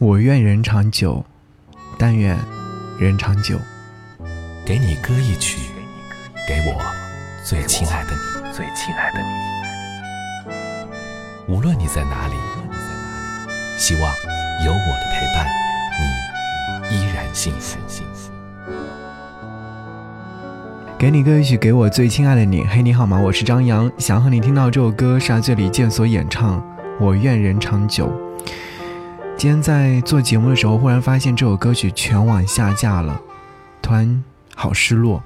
我愿人长久，但愿人长久。给你歌一曲，给我最亲爱的你，最亲爱的你。无论你在哪里，希望有我的陪伴，你依然幸福。幸福。给你歌一曲，给我最亲爱的你。嘿，你好吗？我是张扬，想和你听到这首歌是来自李健所演唱《我愿人长久》。今天在做节目的时候，忽然发现这首歌曲全网下架了，突然好失落。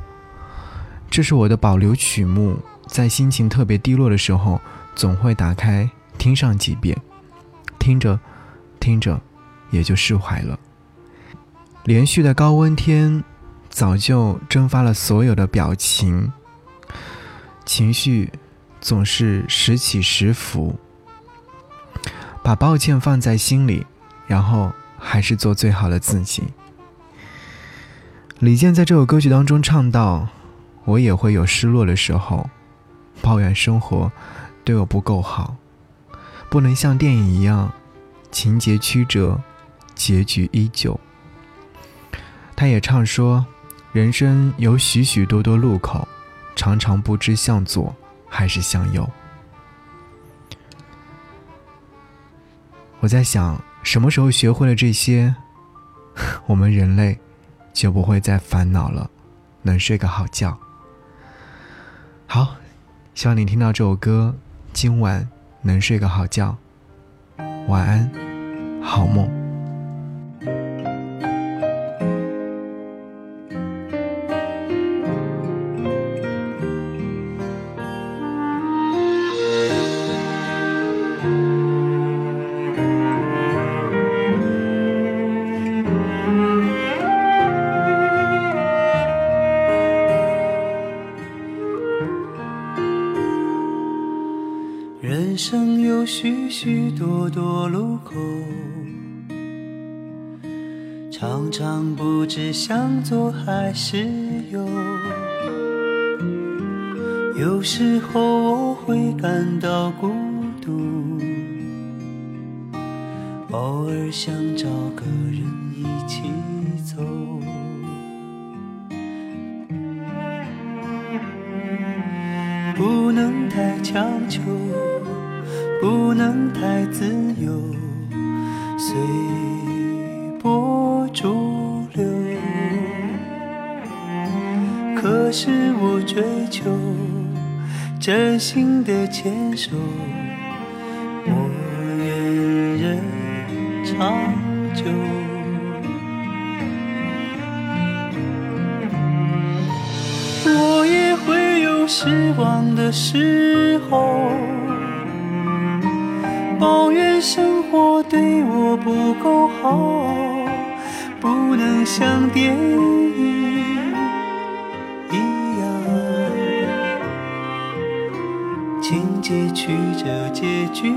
这是我的保留曲目，在心情特别低落的时候，总会打开听上几遍，听着听着也就释怀了。连续的高温天，早就蒸发了所有的表情，情绪总是时起时伏，把抱歉放在心里。然后还是做最好的自己。李健在这首歌曲当中唱到：“我也会有失落的时候，抱怨生活对我不够好，不能像电影一样，情节曲折，结局依旧。”他也唱说：“人生有许许多多路口，常常不知向左还是向右。”我在想。什么时候学会了这些，我们人类就不会再烦恼了，能睡个好觉。好，希望你听到这首歌，今晚能睡个好觉。晚安，好梦。人生有许许多多路口，常常不知向左还是右。有时候我会感到孤独，偶尔想找个人一起走。不能太强求。不能太自由，随波逐流。可是我追求真心的牵手，我愿人长久。我也会有失望的时候。抱怨生活对我不够好，不能像电影一样，情节曲折，结局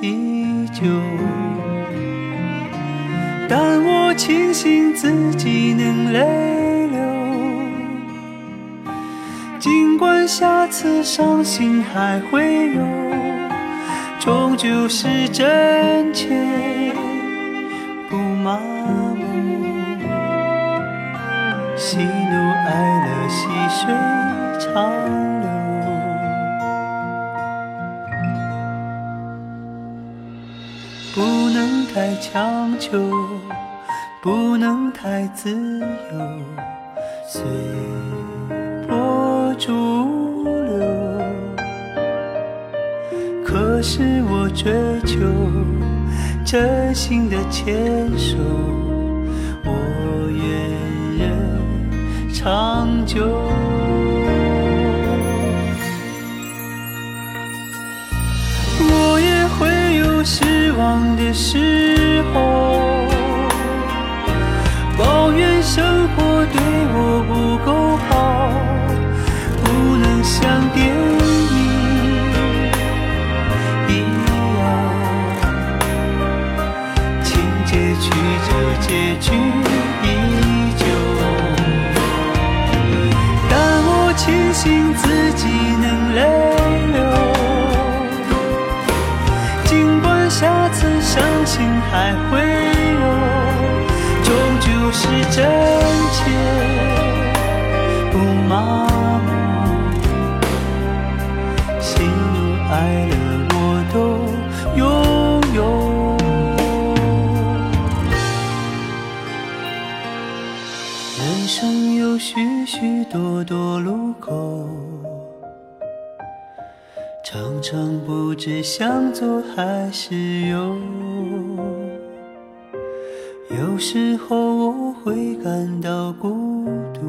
依旧。但我庆幸自己能泪流，尽管下次伤心还会有。终究是真切，不麻木。喜怒哀乐，细水长流。不能太强求，不能太自由，随追求真心的牵手，我愿人长久。我也会有失望的时结局依旧，但我庆幸自己能泪有许许多多路口，常常不知向左还是右。有时候我会感到孤独，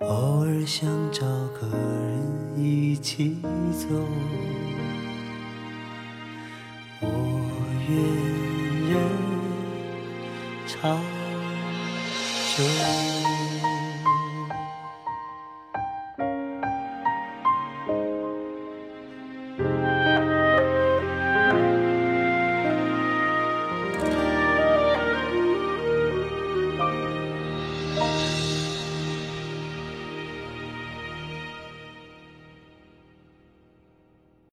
偶尔想找个人一起走。我愿人长久。